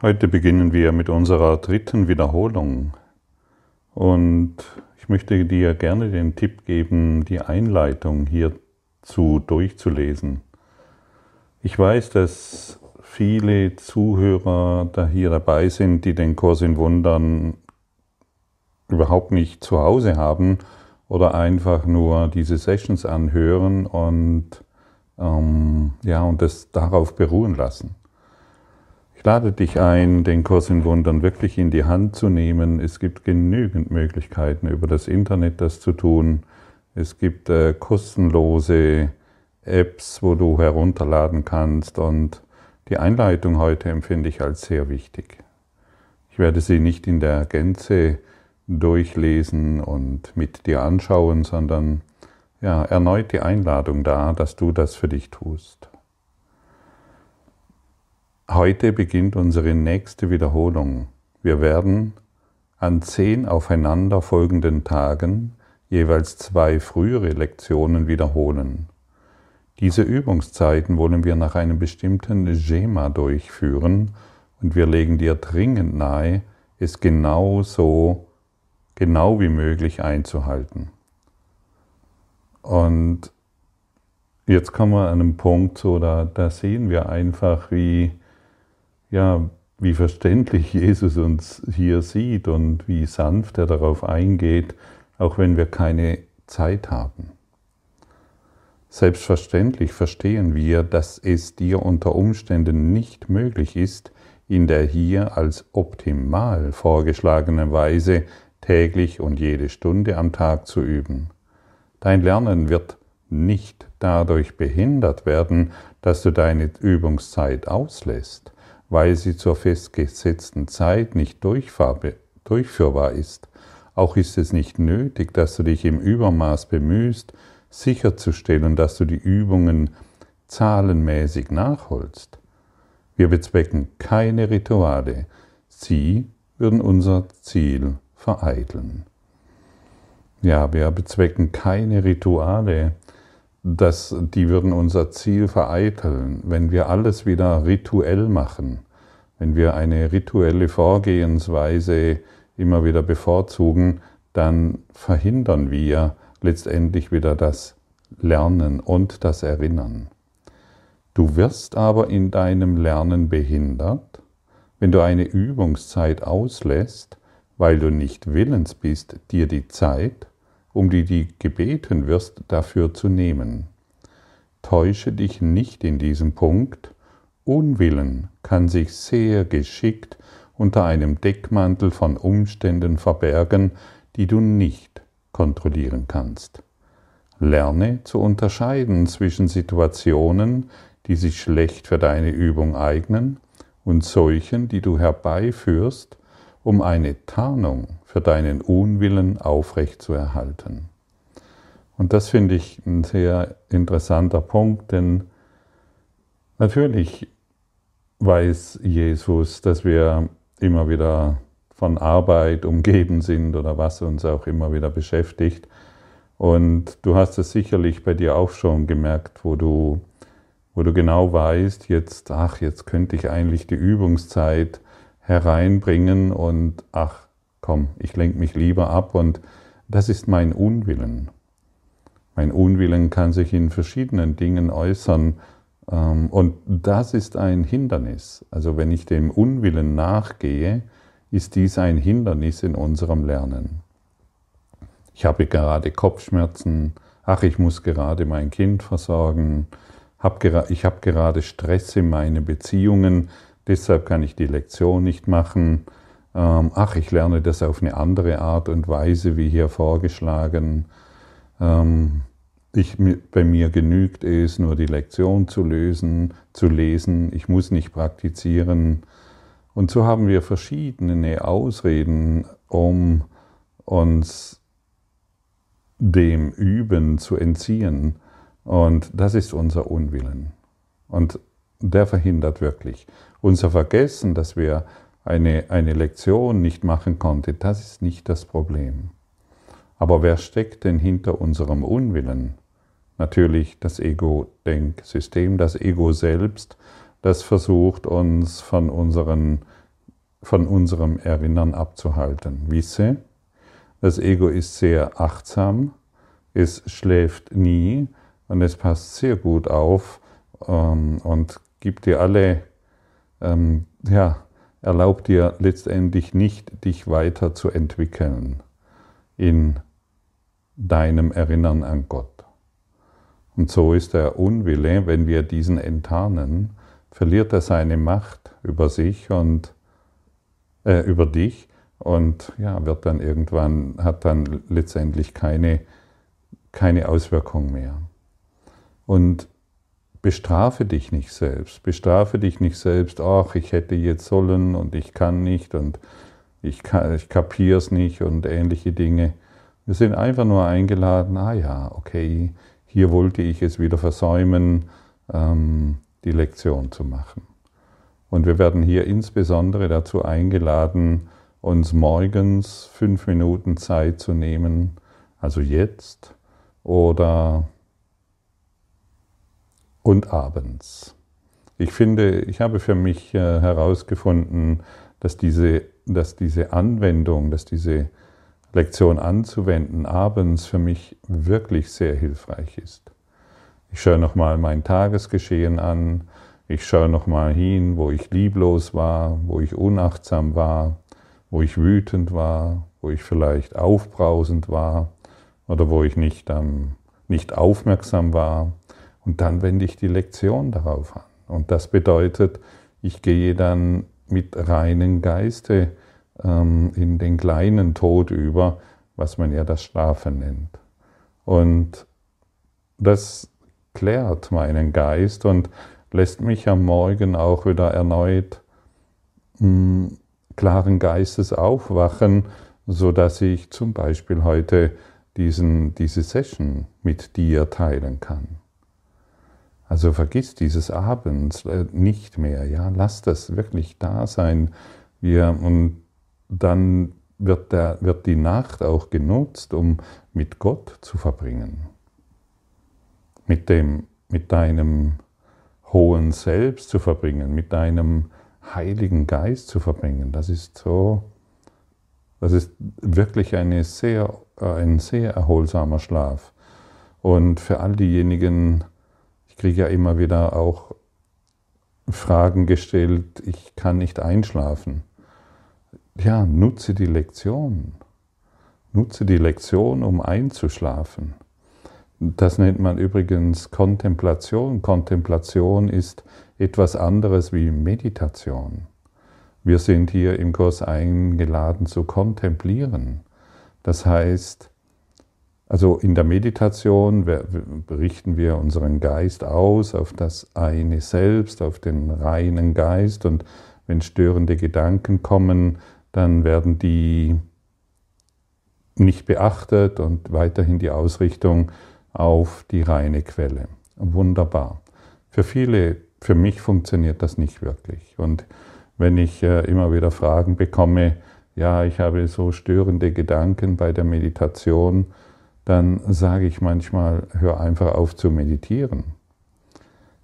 Heute beginnen wir mit unserer dritten Wiederholung und ich möchte dir gerne den Tipp geben, die Einleitung hierzu durchzulesen. Ich weiß, dass viele Zuhörer da hier dabei sind, die den Kurs in Wundern überhaupt nicht zu Hause haben oder einfach nur diese Sessions anhören und ähm, ja und das darauf beruhen lassen. Lade dich ein, den Kurs in Wundern wirklich in die Hand zu nehmen. Es gibt genügend Möglichkeiten über das Internet das zu tun. Es gibt äh, kostenlose Apps, wo du herunterladen kannst und die Einleitung heute empfinde ich als sehr wichtig. Ich werde sie nicht in der Gänze durchlesen und mit dir anschauen, sondern ja, erneut die Einladung da, dass du das für dich tust. Heute beginnt unsere nächste Wiederholung. Wir werden an zehn aufeinander folgenden Tagen jeweils zwei frühere Lektionen wiederholen. Diese Übungszeiten wollen wir nach einem bestimmten Schema durchführen und wir legen dir dringend nahe, es genau so, genau wie möglich einzuhalten. Und jetzt kommen wir an einen Punkt, so da, da sehen wir einfach, wie ja, wie verständlich Jesus uns hier sieht und wie sanft er darauf eingeht, auch wenn wir keine Zeit haben. Selbstverständlich verstehen wir, dass es dir unter Umständen nicht möglich ist, in der hier als optimal vorgeschlagenen Weise täglich und jede Stunde am Tag zu üben. Dein Lernen wird nicht dadurch behindert werden, dass du deine Übungszeit auslässt weil sie zur festgesetzten Zeit nicht durchführbar ist. Auch ist es nicht nötig, dass du dich im Übermaß bemühst, sicherzustellen, dass du die Übungen zahlenmäßig nachholst. Wir bezwecken keine Rituale, sie würden unser Ziel vereiteln. Ja, wir bezwecken keine Rituale, dass die würden unser Ziel vereiteln, wenn wir alles wieder rituell machen, wenn wir eine rituelle Vorgehensweise immer wieder bevorzugen, dann verhindern wir letztendlich wieder das Lernen und das Erinnern. Du wirst aber in deinem Lernen behindert, wenn du eine Übungszeit auslässt, weil du nicht willens bist, dir die Zeit um die du gebeten wirst, dafür zu nehmen. Täusche dich nicht in diesem Punkt, Unwillen kann sich sehr geschickt unter einem Deckmantel von Umständen verbergen, die du nicht kontrollieren kannst. Lerne zu unterscheiden zwischen Situationen, die sich schlecht für deine Übung eignen, und solchen, die du herbeiführst, um eine Tarnung für deinen Unwillen aufrechtzuerhalten. Und das finde ich ein sehr interessanter Punkt, denn natürlich weiß Jesus, dass wir immer wieder von Arbeit umgeben sind oder was uns auch immer wieder beschäftigt. Und du hast es sicherlich bei dir auch schon gemerkt, wo du, wo du genau weißt, jetzt, ach, jetzt könnte ich eigentlich die Übungszeit hereinbringen und ach komm, ich lenke mich lieber ab und das ist mein Unwillen. Mein Unwillen kann sich in verschiedenen Dingen äußern ähm, und das ist ein Hindernis. Also wenn ich dem Unwillen nachgehe, ist dies ein Hindernis in unserem Lernen. Ich habe gerade Kopfschmerzen, ach, ich muss gerade mein Kind versorgen, ich habe gerade Stress in meinen Beziehungen, deshalb kann ich die Lektion nicht machen. Ähm, ach, ich lerne das auf eine andere Art und Weise, wie hier vorgeschlagen. Ähm, ich, bei mir genügt es, nur die Lektion zu lösen, zu lesen. Ich muss nicht praktizieren. Und so haben wir verschiedene Ausreden, um uns dem Üben zu entziehen. Und das ist unser Unwillen. Und der verhindert wirklich. Unser Vergessen, dass wir eine, eine Lektion nicht machen konnten, das ist nicht das Problem. Aber wer steckt denn hinter unserem Unwillen? Natürlich das Ego-Denksystem, das Ego selbst, das versucht uns von unseren von unserem Erinnern abzuhalten. Wisse, das Ego ist sehr achtsam, es schläft nie und es passt sehr gut auf ähm, und gibt dir alle, ähm, ja, erlaubt dir letztendlich nicht, dich weiter zu entwickeln in deinem Erinnern an Gott. Und so ist der Unwille, wenn wir diesen enttarnen, verliert er seine Macht über sich und äh, über dich und ja, wird dann irgendwann, hat dann letztendlich keine, keine Auswirkung mehr. Und bestrafe dich nicht selbst, bestrafe dich nicht selbst, ach, ich hätte jetzt sollen und ich kann nicht und ich, ich kapiere es nicht und ähnliche Dinge. Wir sind einfach nur eingeladen, ah ja, okay, hier wollte ich es wieder versäumen, ähm, die Lektion zu machen. Und wir werden hier insbesondere dazu eingeladen, uns morgens fünf Minuten Zeit zu nehmen, also jetzt oder und abends. Ich finde, ich habe für mich äh, herausgefunden, dass diese, dass diese Anwendung, dass diese Lektion anzuwenden abends für mich wirklich sehr hilfreich ist. Ich schaue nochmal mein Tagesgeschehen an, ich schaue nochmal hin, wo ich lieblos war, wo ich unachtsam war, wo ich wütend war, wo ich vielleicht aufbrausend war oder wo ich nicht, ähm, nicht aufmerksam war. Und dann wende ich die Lektion darauf an. Und das bedeutet, ich gehe dann mit reinen Geiste ähm, in den kleinen Tod über, was man ja das Schlafen nennt. Und das klärt meinen Geist und lässt mich am Morgen auch wieder erneut mh, hm, klaren Geistes aufwachen, so dass ich zum Beispiel heute diesen, diese Session mit dir teilen kann. Also vergiss dieses Abends äh, nicht mehr, ja, lass das wirklich da sein. Wir, und dann wird, der, wird die Nacht auch genutzt, um mit Gott zu verbringen. Mit, dem, mit deinem hohen Selbst zu verbringen, mit deinem Heiligen Geist zu verbringen. Das ist so, das ist wirklich eine sehr, ein sehr erholsamer Schlaf. Und für all diejenigen, ich kriege ja immer wieder auch Fragen gestellt, ich kann nicht einschlafen ja, nutze die Lektion. Nutze die Lektion, um einzuschlafen. Das nennt man übrigens Kontemplation. Kontemplation ist etwas anderes wie Meditation. Wir sind hier im Kurs eingeladen zu kontemplieren. Das heißt, also in der Meditation richten wir unseren Geist aus auf das eine Selbst, auf den reinen Geist und wenn störende Gedanken kommen, dann werden die nicht beachtet und weiterhin die Ausrichtung auf die reine Quelle. Wunderbar. Für viele, für mich funktioniert das nicht wirklich. Und wenn ich äh, immer wieder Fragen bekomme, ja, ich habe so störende Gedanken bei der Meditation, dann sage ich manchmal, hör einfach auf zu meditieren.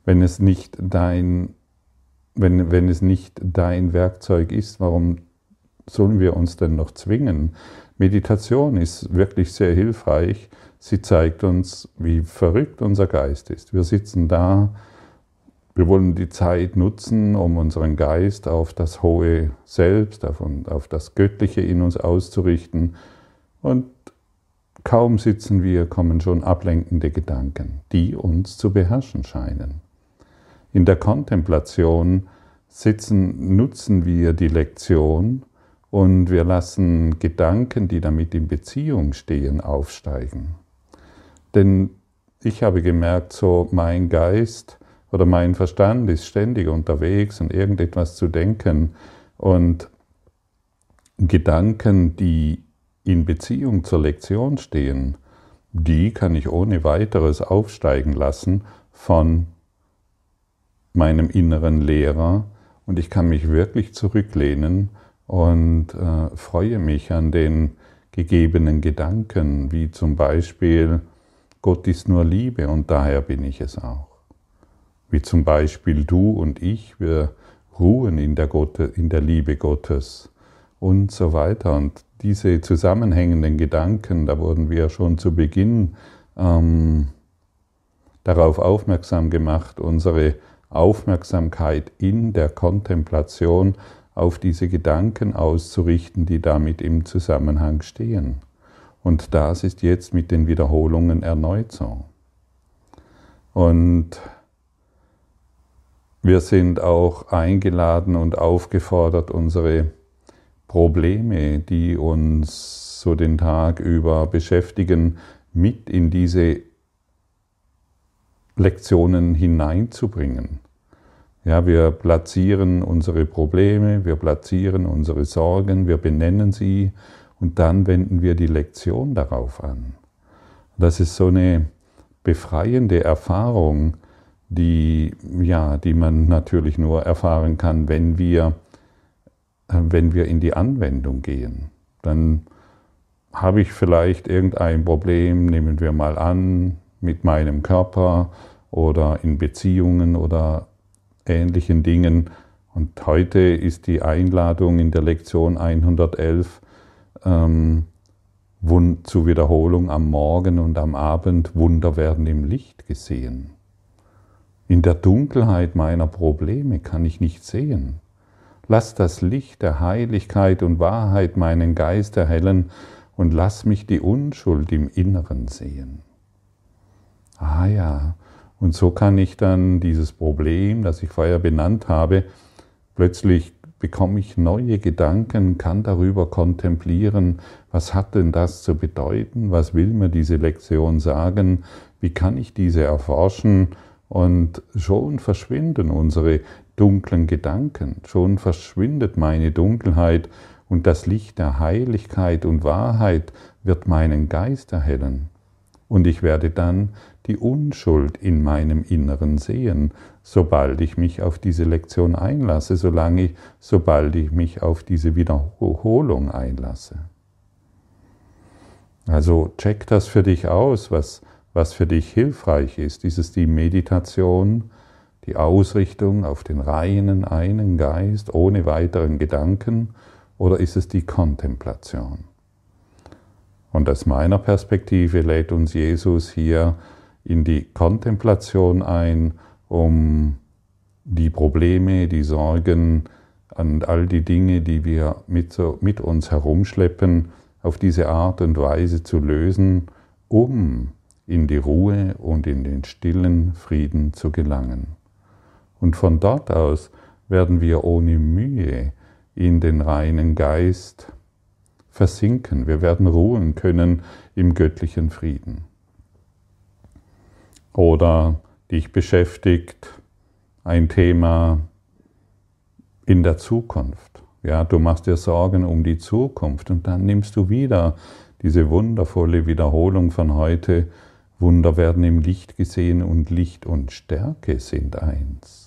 Wenn es nicht dein, wenn, wenn es nicht dein Werkzeug ist, warum sollen wir uns denn noch zwingen? Meditation ist wirklich sehr hilfreich. Sie zeigt uns, wie verrückt unser Geist ist. Wir sitzen da, wir wollen die Zeit nutzen, um unseren Geist auf das hohe Selbst, auf, auf das Göttliche in uns auszurichten. Und kaum sitzen wir, kommen schon ablenkende Gedanken, die uns zu beherrschen scheinen. In der Kontemplation sitzen, nutzen wir die Lektion, und wir lassen Gedanken, die damit in Beziehung stehen, aufsteigen. Denn ich habe gemerkt, so mein Geist oder mein Verstand ist ständig unterwegs und irgendetwas zu denken und Gedanken, die in Beziehung zur Lektion stehen, die kann ich ohne weiteres aufsteigen lassen von meinem inneren Lehrer und ich kann mich wirklich zurücklehnen und äh, freue mich an den gegebenen Gedanken, wie zum Beispiel, Gott ist nur Liebe und daher bin ich es auch. Wie zum Beispiel du und ich, wir ruhen in der, Gott, in der Liebe Gottes und so weiter. Und diese zusammenhängenden Gedanken, da wurden wir schon zu Beginn ähm, darauf aufmerksam gemacht, unsere Aufmerksamkeit in der Kontemplation auf diese Gedanken auszurichten, die damit im Zusammenhang stehen. Und das ist jetzt mit den Wiederholungen erneut so. Und wir sind auch eingeladen und aufgefordert, unsere Probleme, die uns so den Tag über beschäftigen, mit in diese Lektionen hineinzubringen. Ja, wir platzieren unsere Probleme, wir platzieren unsere Sorgen, wir benennen sie und dann wenden wir die Lektion darauf an. Das ist so eine befreiende Erfahrung, die, ja, die man natürlich nur erfahren kann, wenn wir, wenn wir in die Anwendung gehen. Dann habe ich vielleicht irgendein Problem, nehmen wir mal an, mit meinem Körper oder in Beziehungen oder ähnlichen Dingen. Und heute ist die Einladung in der Lektion 111 ähm, zur Wiederholung am Morgen und am Abend, Wunder werden im Licht gesehen. In der Dunkelheit meiner Probleme kann ich nicht sehen. Lass das Licht der Heiligkeit und Wahrheit meinen Geist erhellen und lass mich die Unschuld im Inneren sehen. Ah ja, und so kann ich dann dieses Problem, das ich vorher benannt habe, plötzlich bekomme ich neue Gedanken, kann darüber kontemplieren, was hat denn das zu bedeuten, was will mir diese Lektion sagen, wie kann ich diese erforschen? Und schon verschwinden unsere dunklen Gedanken, schon verschwindet meine Dunkelheit und das Licht der Heiligkeit und Wahrheit wird meinen Geist erhellen. Und ich werde dann die Unschuld in meinem Inneren sehen, sobald ich mich auf diese Lektion einlasse, solange ich, sobald ich mich auf diese Wiederholung einlasse. Also check das für dich aus, was, was für dich hilfreich ist. Ist es die Meditation, die Ausrichtung auf den reinen einen Geist ohne weiteren Gedanken oder ist es die Kontemplation? Und aus meiner Perspektive lädt uns Jesus hier in die Kontemplation ein, um die Probleme, die Sorgen und all die Dinge, die wir mit, so, mit uns herumschleppen, auf diese Art und Weise zu lösen, um in die Ruhe und in den stillen Frieden zu gelangen. Und von dort aus werden wir ohne Mühe in den reinen Geist versinken. Wir werden ruhen können im göttlichen Frieden oder dich beschäftigt ein Thema in der Zukunft. Ja, du machst dir Sorgen um die Zukunft und dann nimmst du wieder diese wundervolle Wiederholung von heute. Wunder werden im Licht gesehen und Licht und Stärke sind eins.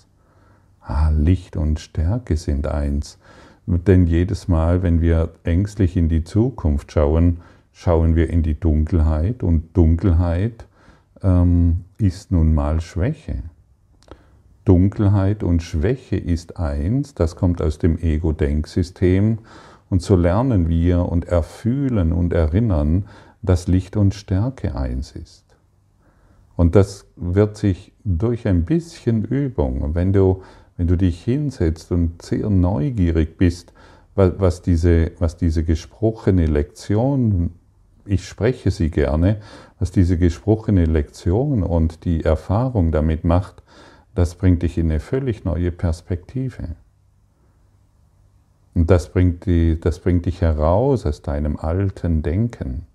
Ah, Licht und Stärke sind eins. Denn jedes Mal, wenn wir ängstlich in die Zukunft schauen, schauen wir in die Dunkelheit und Dunkelheit ähm, ist nun mal Schwäche. Dunkelheit und Schwäche ist eins, das kommt aus dem Ego-Denksystem. Und so lernen wir und erfühlen und erinnern, dass Licht und Stärke eins ist. Und das wird sich durch ein bisschen Übung, wenn du, wenn du dich hinsetzt und sehr neugierig bist, was diese, was diese gesprochene Lektion, ich spreche sie gerne, was diese gesprochene Lektion und die Erfahrung damit macht, das bringt dich in eine völlig neue Perspektive. Und das bringt, die, das bringt dich heraus aus deinem alten Denken.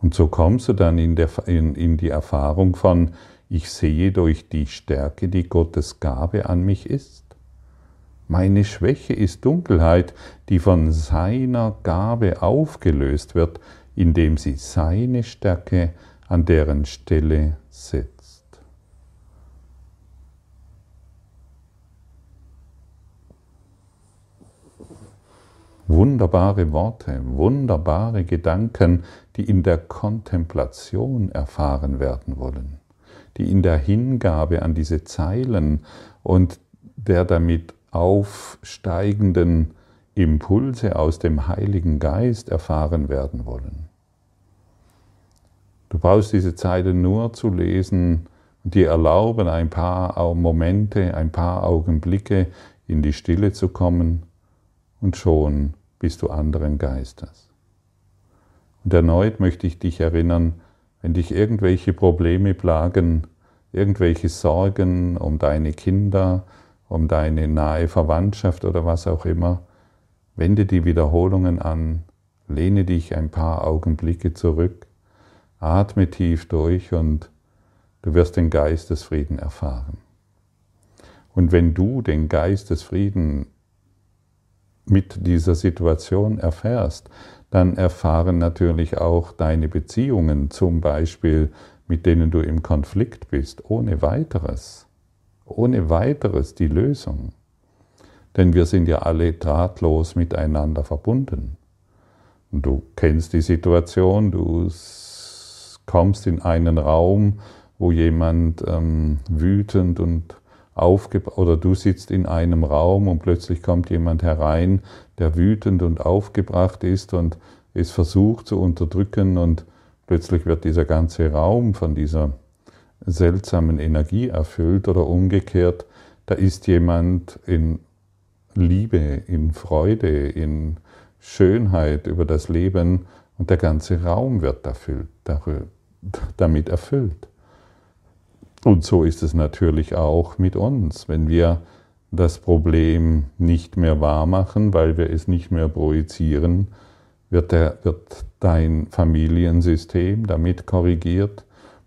Und so kommst du dann in, der, in, in die Erfahrung von, ich sehe durch die Stärke, die Gottes Gabe an mich ist. Meine Schwäche ist Dunkelheit, die von seiner Gabe aufgelöst wird, indem sie seine Stärke an deren Stelle setzt. Wunderbare Worte, wunderbare Gedanken, die in der Kontemplation erfahren werden wollen, die in der Hingabe an diese Zeilen und der damit aufsteigenden Impulse aus dem Heiligen Geist erfahren werden wollen. Du brauchst diese Zeilen nur zu lesen und dir erlauben, ein paar Momente, ein paar Augenblicke in die Stille zu kommen und schon bist du anderen Geistes. Und erneut möchte ich dich erinnern, wenn dich irgendwelche Probleme plagen, irgendwelche Sorgen um deine Kinder, um deine nahe Verwandtschaft oder was auch immer, wende die Wiederholungen an, lehne dich ein paar Augenblicke zurück, atme tief durch und du wirst den Geistesfrieden erfahren. Und wenn du den Geistesfrieden mit dieser Situation erfährst, dann erfahren natürlich auch deine Beziehungen, zum Beispiel mit denen du im Konflikt bist, ohne weiteres, ohne weiteres die Lösung. Denn wir sind ja alle drahtlos miteinander verbunden. Und du kennst die Situation, du kommst in einen Raum, wo jemand ähm, wütend und aufgebracht, oder du sitzt in einem Raum und plötzlich kommt jemand herein, der wütend und aufgebracht ist und es versucht zu unterdrücken und plötzlich wird dieser ganze Raum von dieser seltsamen Energie erfüllt oder umgekehrt, da ist jemand in Liebe, in Freude, in Schönheit über das Leben und der ganze Raum wird erfüllt, damit erfüllt. Und so ist es natürlich auch mit uns. Wenn wir das Problem nicht mehr wahrmachen, weil wir es nicht mehr projizieren, wird, der, wird dein Familiensystem damit korrigiert,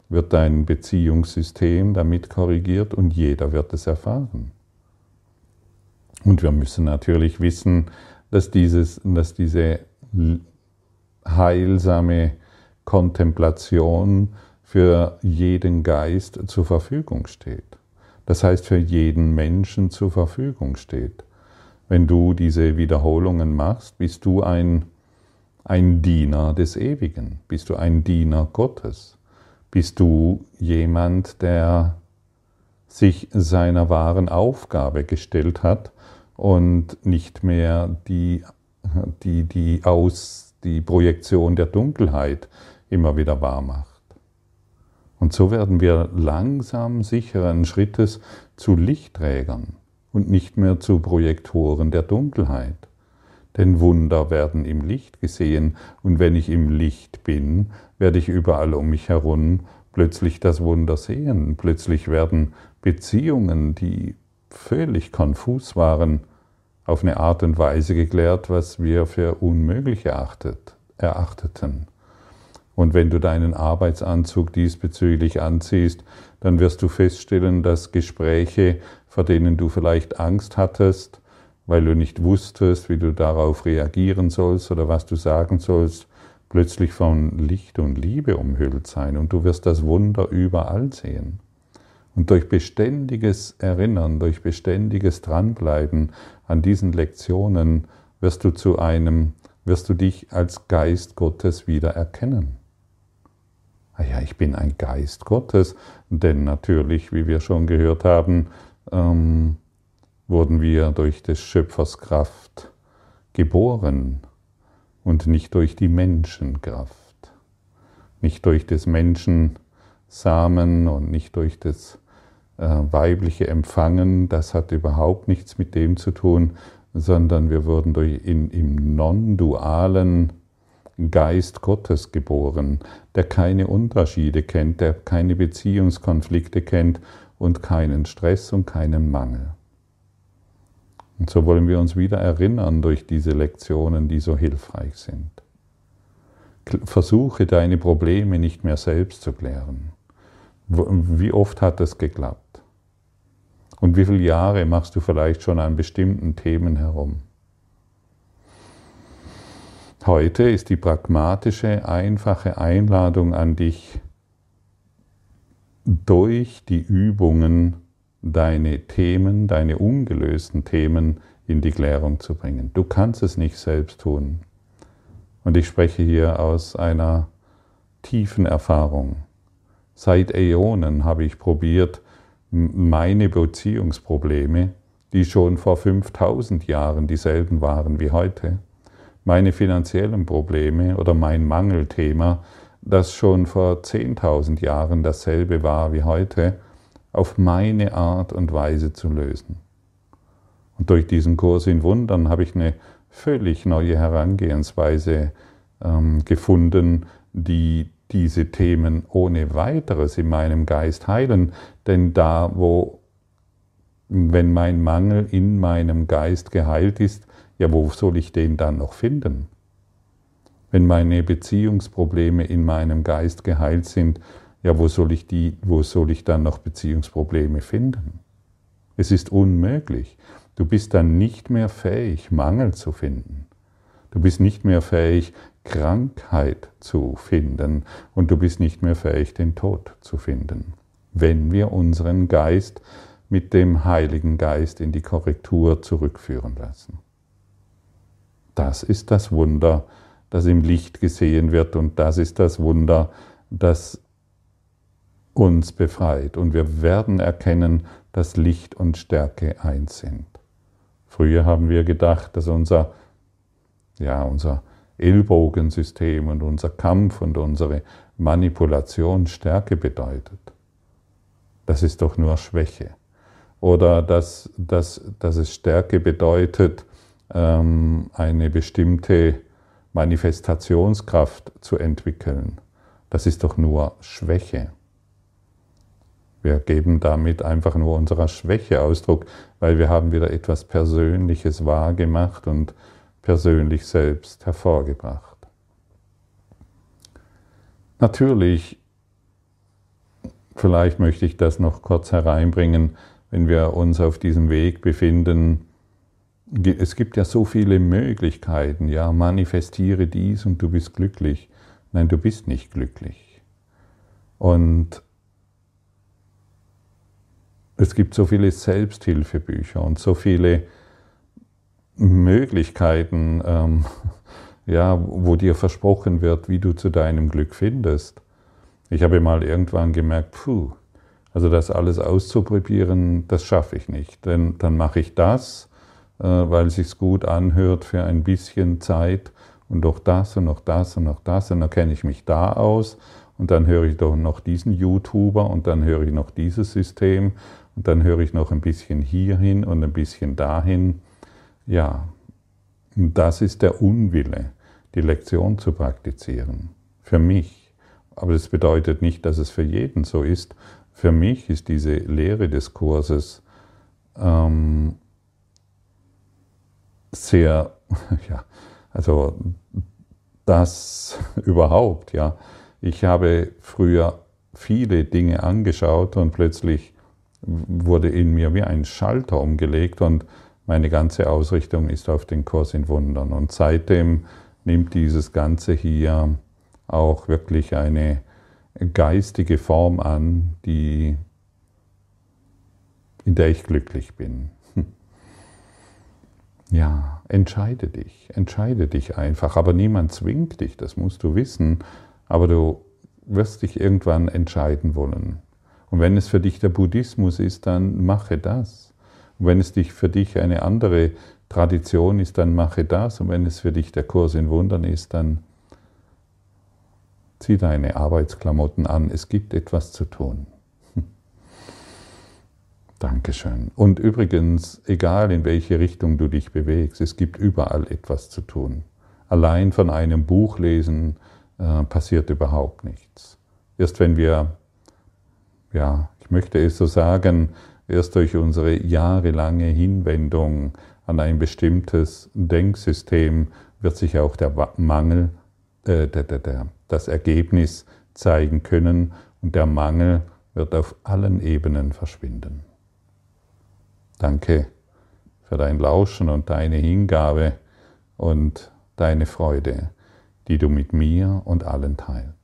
wird dein Beziehungssystem damit korrigiert und jeder wird es erfahren. Und wir müssen natürlich wissen, dass, dieses, dass diese heilsame Kontemplation für jeden Geist zur Verfügung steht. Das heißt, für jeden Menschen zur Verfügung steht. Wenn du diese Wiederholungen machst, bist du ein, ein Diener des Ewigen, bist du ein Diener Gottes, bist du jemand, der sich seiner wahren Aufgabe gestellt hat und nicht mehr die, die, die, Aus, die Projektion der Dunkelheit immer wieder wahr macht. Und so werden wir langsam sicheren Schrittes zu Lichtträgern und nicht mehr zu Projektoren der Dunkelheit. Denn Wunder werden im Licht gesehen und wenn ich im Licht bin, werde ich überall um mich herum plötzlich das Wunder sehen. Plötzlich werden Beziehungen, die völlig konfus waren, auf eine Art und Weise geklärt, was wir für unmöglich erachtet, erachteten. Und wenn du deinen Arbeitsanzug diesbezüglich anziehst, dann wirst du feststellen, dass Gespräche, vor denen du vielleicht Angst hattest, weil du nicht wusstest, wie du darauf reagieren sollst oder was du sagen sollst, plötzlich von Licht und Liebe umhüllt sein und du wirst das Wunder überall sehen. Und durch beständiges Erinnern, durch beständiges Dranbleiben an diesen Lektionen wirst du zu einem, wirst du dich als Geist Gottes wieder erkennen ah ja, ich bin ein Geist Gottes, denn natürlich, wie wir schon gehört haben, ähm, wurden wir durch des Schöpfers Kraft geboren und nicht durch die Menschenkraft, nicht durch des Menschen Samen und nicht durch das äh, weibliche Empfangen, das hat überhaupt nichts mit dem zu tun, sondern wir wurden durch in, im non-dualen Geist Gottes geboren, der keine Unterschiede kennt, der keine Beziehungskonflikte kennt und keinen Stress und keinen Mangel. Und so wollen wir uns wieder erinnern durch diese Lektionen, die so hilfreich sind. Versuche deine Probleme nicht mehr selbst zu klären. Wie oft hat das geklappt? Und wie viele Jahre machst du vielleicht schon an bestimmten Themen herum? Heute ist die pragmatische, einfache Einladung an dich, durch die Übungen deine Themen, deine ungelösten Themen in die Klärung zu bringen. Du kannst es nicht selbst tun. Und ich spreche hier aus einer tiefen Erfahrung. Seit Äonen habe ich probiert, meine Beziehungsprobleme die schon vor 5000 Jahren dieselben waren wie heute. Meine finanziellen Probleme oder mein Mangelthema, das schon vor 10.000 Jahren dasselbe war wie heute, auf meine Art und Weise zu lösen. Und durch diesen Kurs in Wundern habe ich eine völlig neue Herangehensweise ähm, gefunden, die diese Themen ohne weiteres in meinem Geist heilen. Denn da, wo, wenn mein Mangel in meinem Geist geheilt ist, ja, wo soll ich den dann noch finden? Wenn meine Beziehungsprobleme in meinem Geist geheilt sind, ja, wo soll ich die, wo soll ich dann noch Beziehungsprobleme finden? Es ist unmöglich. Du bist dann nicht mehr fähig, Mangel zu finden. Du bist nicht mehr fähig, Krankheit zu finden und du bist nicht mehr fähig, den Tod zu finden, wenn wir unseren Geist mit dem Heiligen Geist in die Korrektur zurückführen lassen. Das ist das Wunder, das im Licht gesehen wird und das ist das Wunder, das uns befreit. Und wir werden erkennen, dass Licht und Stärke eins sind. Früher haben wir gedacht, dass unser, ja, unser Ellbogensystem und unser Kampf und unsere Manipulation Stärke bedeutet. Das ist doch nur Schwäche. Oder dass, dass, dass es Stärke bedeutet, ähm, eine bestimmte Manifestationskraft zu entwickeln. Das ist doch nur Schwäche. Wir geben damit einfach nur unserer Schwäche Ausdruck, weil wir haben wieder etwas Persönliches wahrgemacht und persönlich selbst hervorgebracht. Natürlich, vielleicht möchte ich das noch kurz hereinbringen, wenn wir uns auf diesem Weg befinden, es gibt ja so viele Möglichkeiten, ja, manifestiere dies und du bist glücklich. Nein, du bist nicht glücklich. Und es gibt so viele Selbsthilfebücher und so viele Möglichkeiten, ähm, ja, wo dir versprochen wird, wie du zu deinem Glück findest. Ich habe mal irgendwann gemerkt, puh, also das alles auszuprobieren, das schaffe ich nicht. Denn dann mache ich das, äh, weil es sich gut anhört für ein bisschen Zeit und doch das und noch das und noch das und dann kenne ich mich da aus und dann höre ich doch noch diesen YouTuber und dann höre ich noch dieses System und dann höre ich noch ein bisschen hierhin und ein bisschen dahin. Ja, das ist der Unwille, die Lektion zu praktizieren. Für mich. Aber das bedeutet nicht, dass es für jeden so ist. Für mich ist diese Lehre des Kurses ähm, sehr, ja, also das überhaupt, ja. Ich habe früher viele Dinge angeschaut und plötzlich wurde in mir wie ein Schalter umgelegt und meine ganze Ausrichtung ist auf den Kurs in Wundern. Und seitdem nimmt dieses Ganze hier auch wirklich eine geistige Form an, die, in der ich glücklich bin. Ja, entscheide dich, entscheide dich einfach, aber niemand zwingt dich, das musst du wissen, aber du wirst dich irgendwann entscheiden wollen. Und wenn es für dich der Buddhismus ist, dann mache das. Und wenn es dich für dich eine andere Tradition ist, dann mache das. Und wenn es für dich der Kurs in Wundern ist, dann zieh deine Arbeitsklamotten an. Es gibt etwas zu tun. Dankeschön. Und übrigens, egal in welche Richtung du dich bewegst, es gibt überall etwas zu tun. Allein von einem Buch lesen äh, passiert überhaupt nichts. Erst wenn wir ja, ich möchte es so sagen, erst durch unsere jahrelange Hinwendung an ein bestimmtes Denksystem wird sich auch der Mangel, äh, der, der, der, das Ergebnis zeigen können und der Mangel wird auf allen Ebenen verschwinden. Danke für dein Lauschen und deine Hingabe und deine Freude, die du mit mir und allen teilst.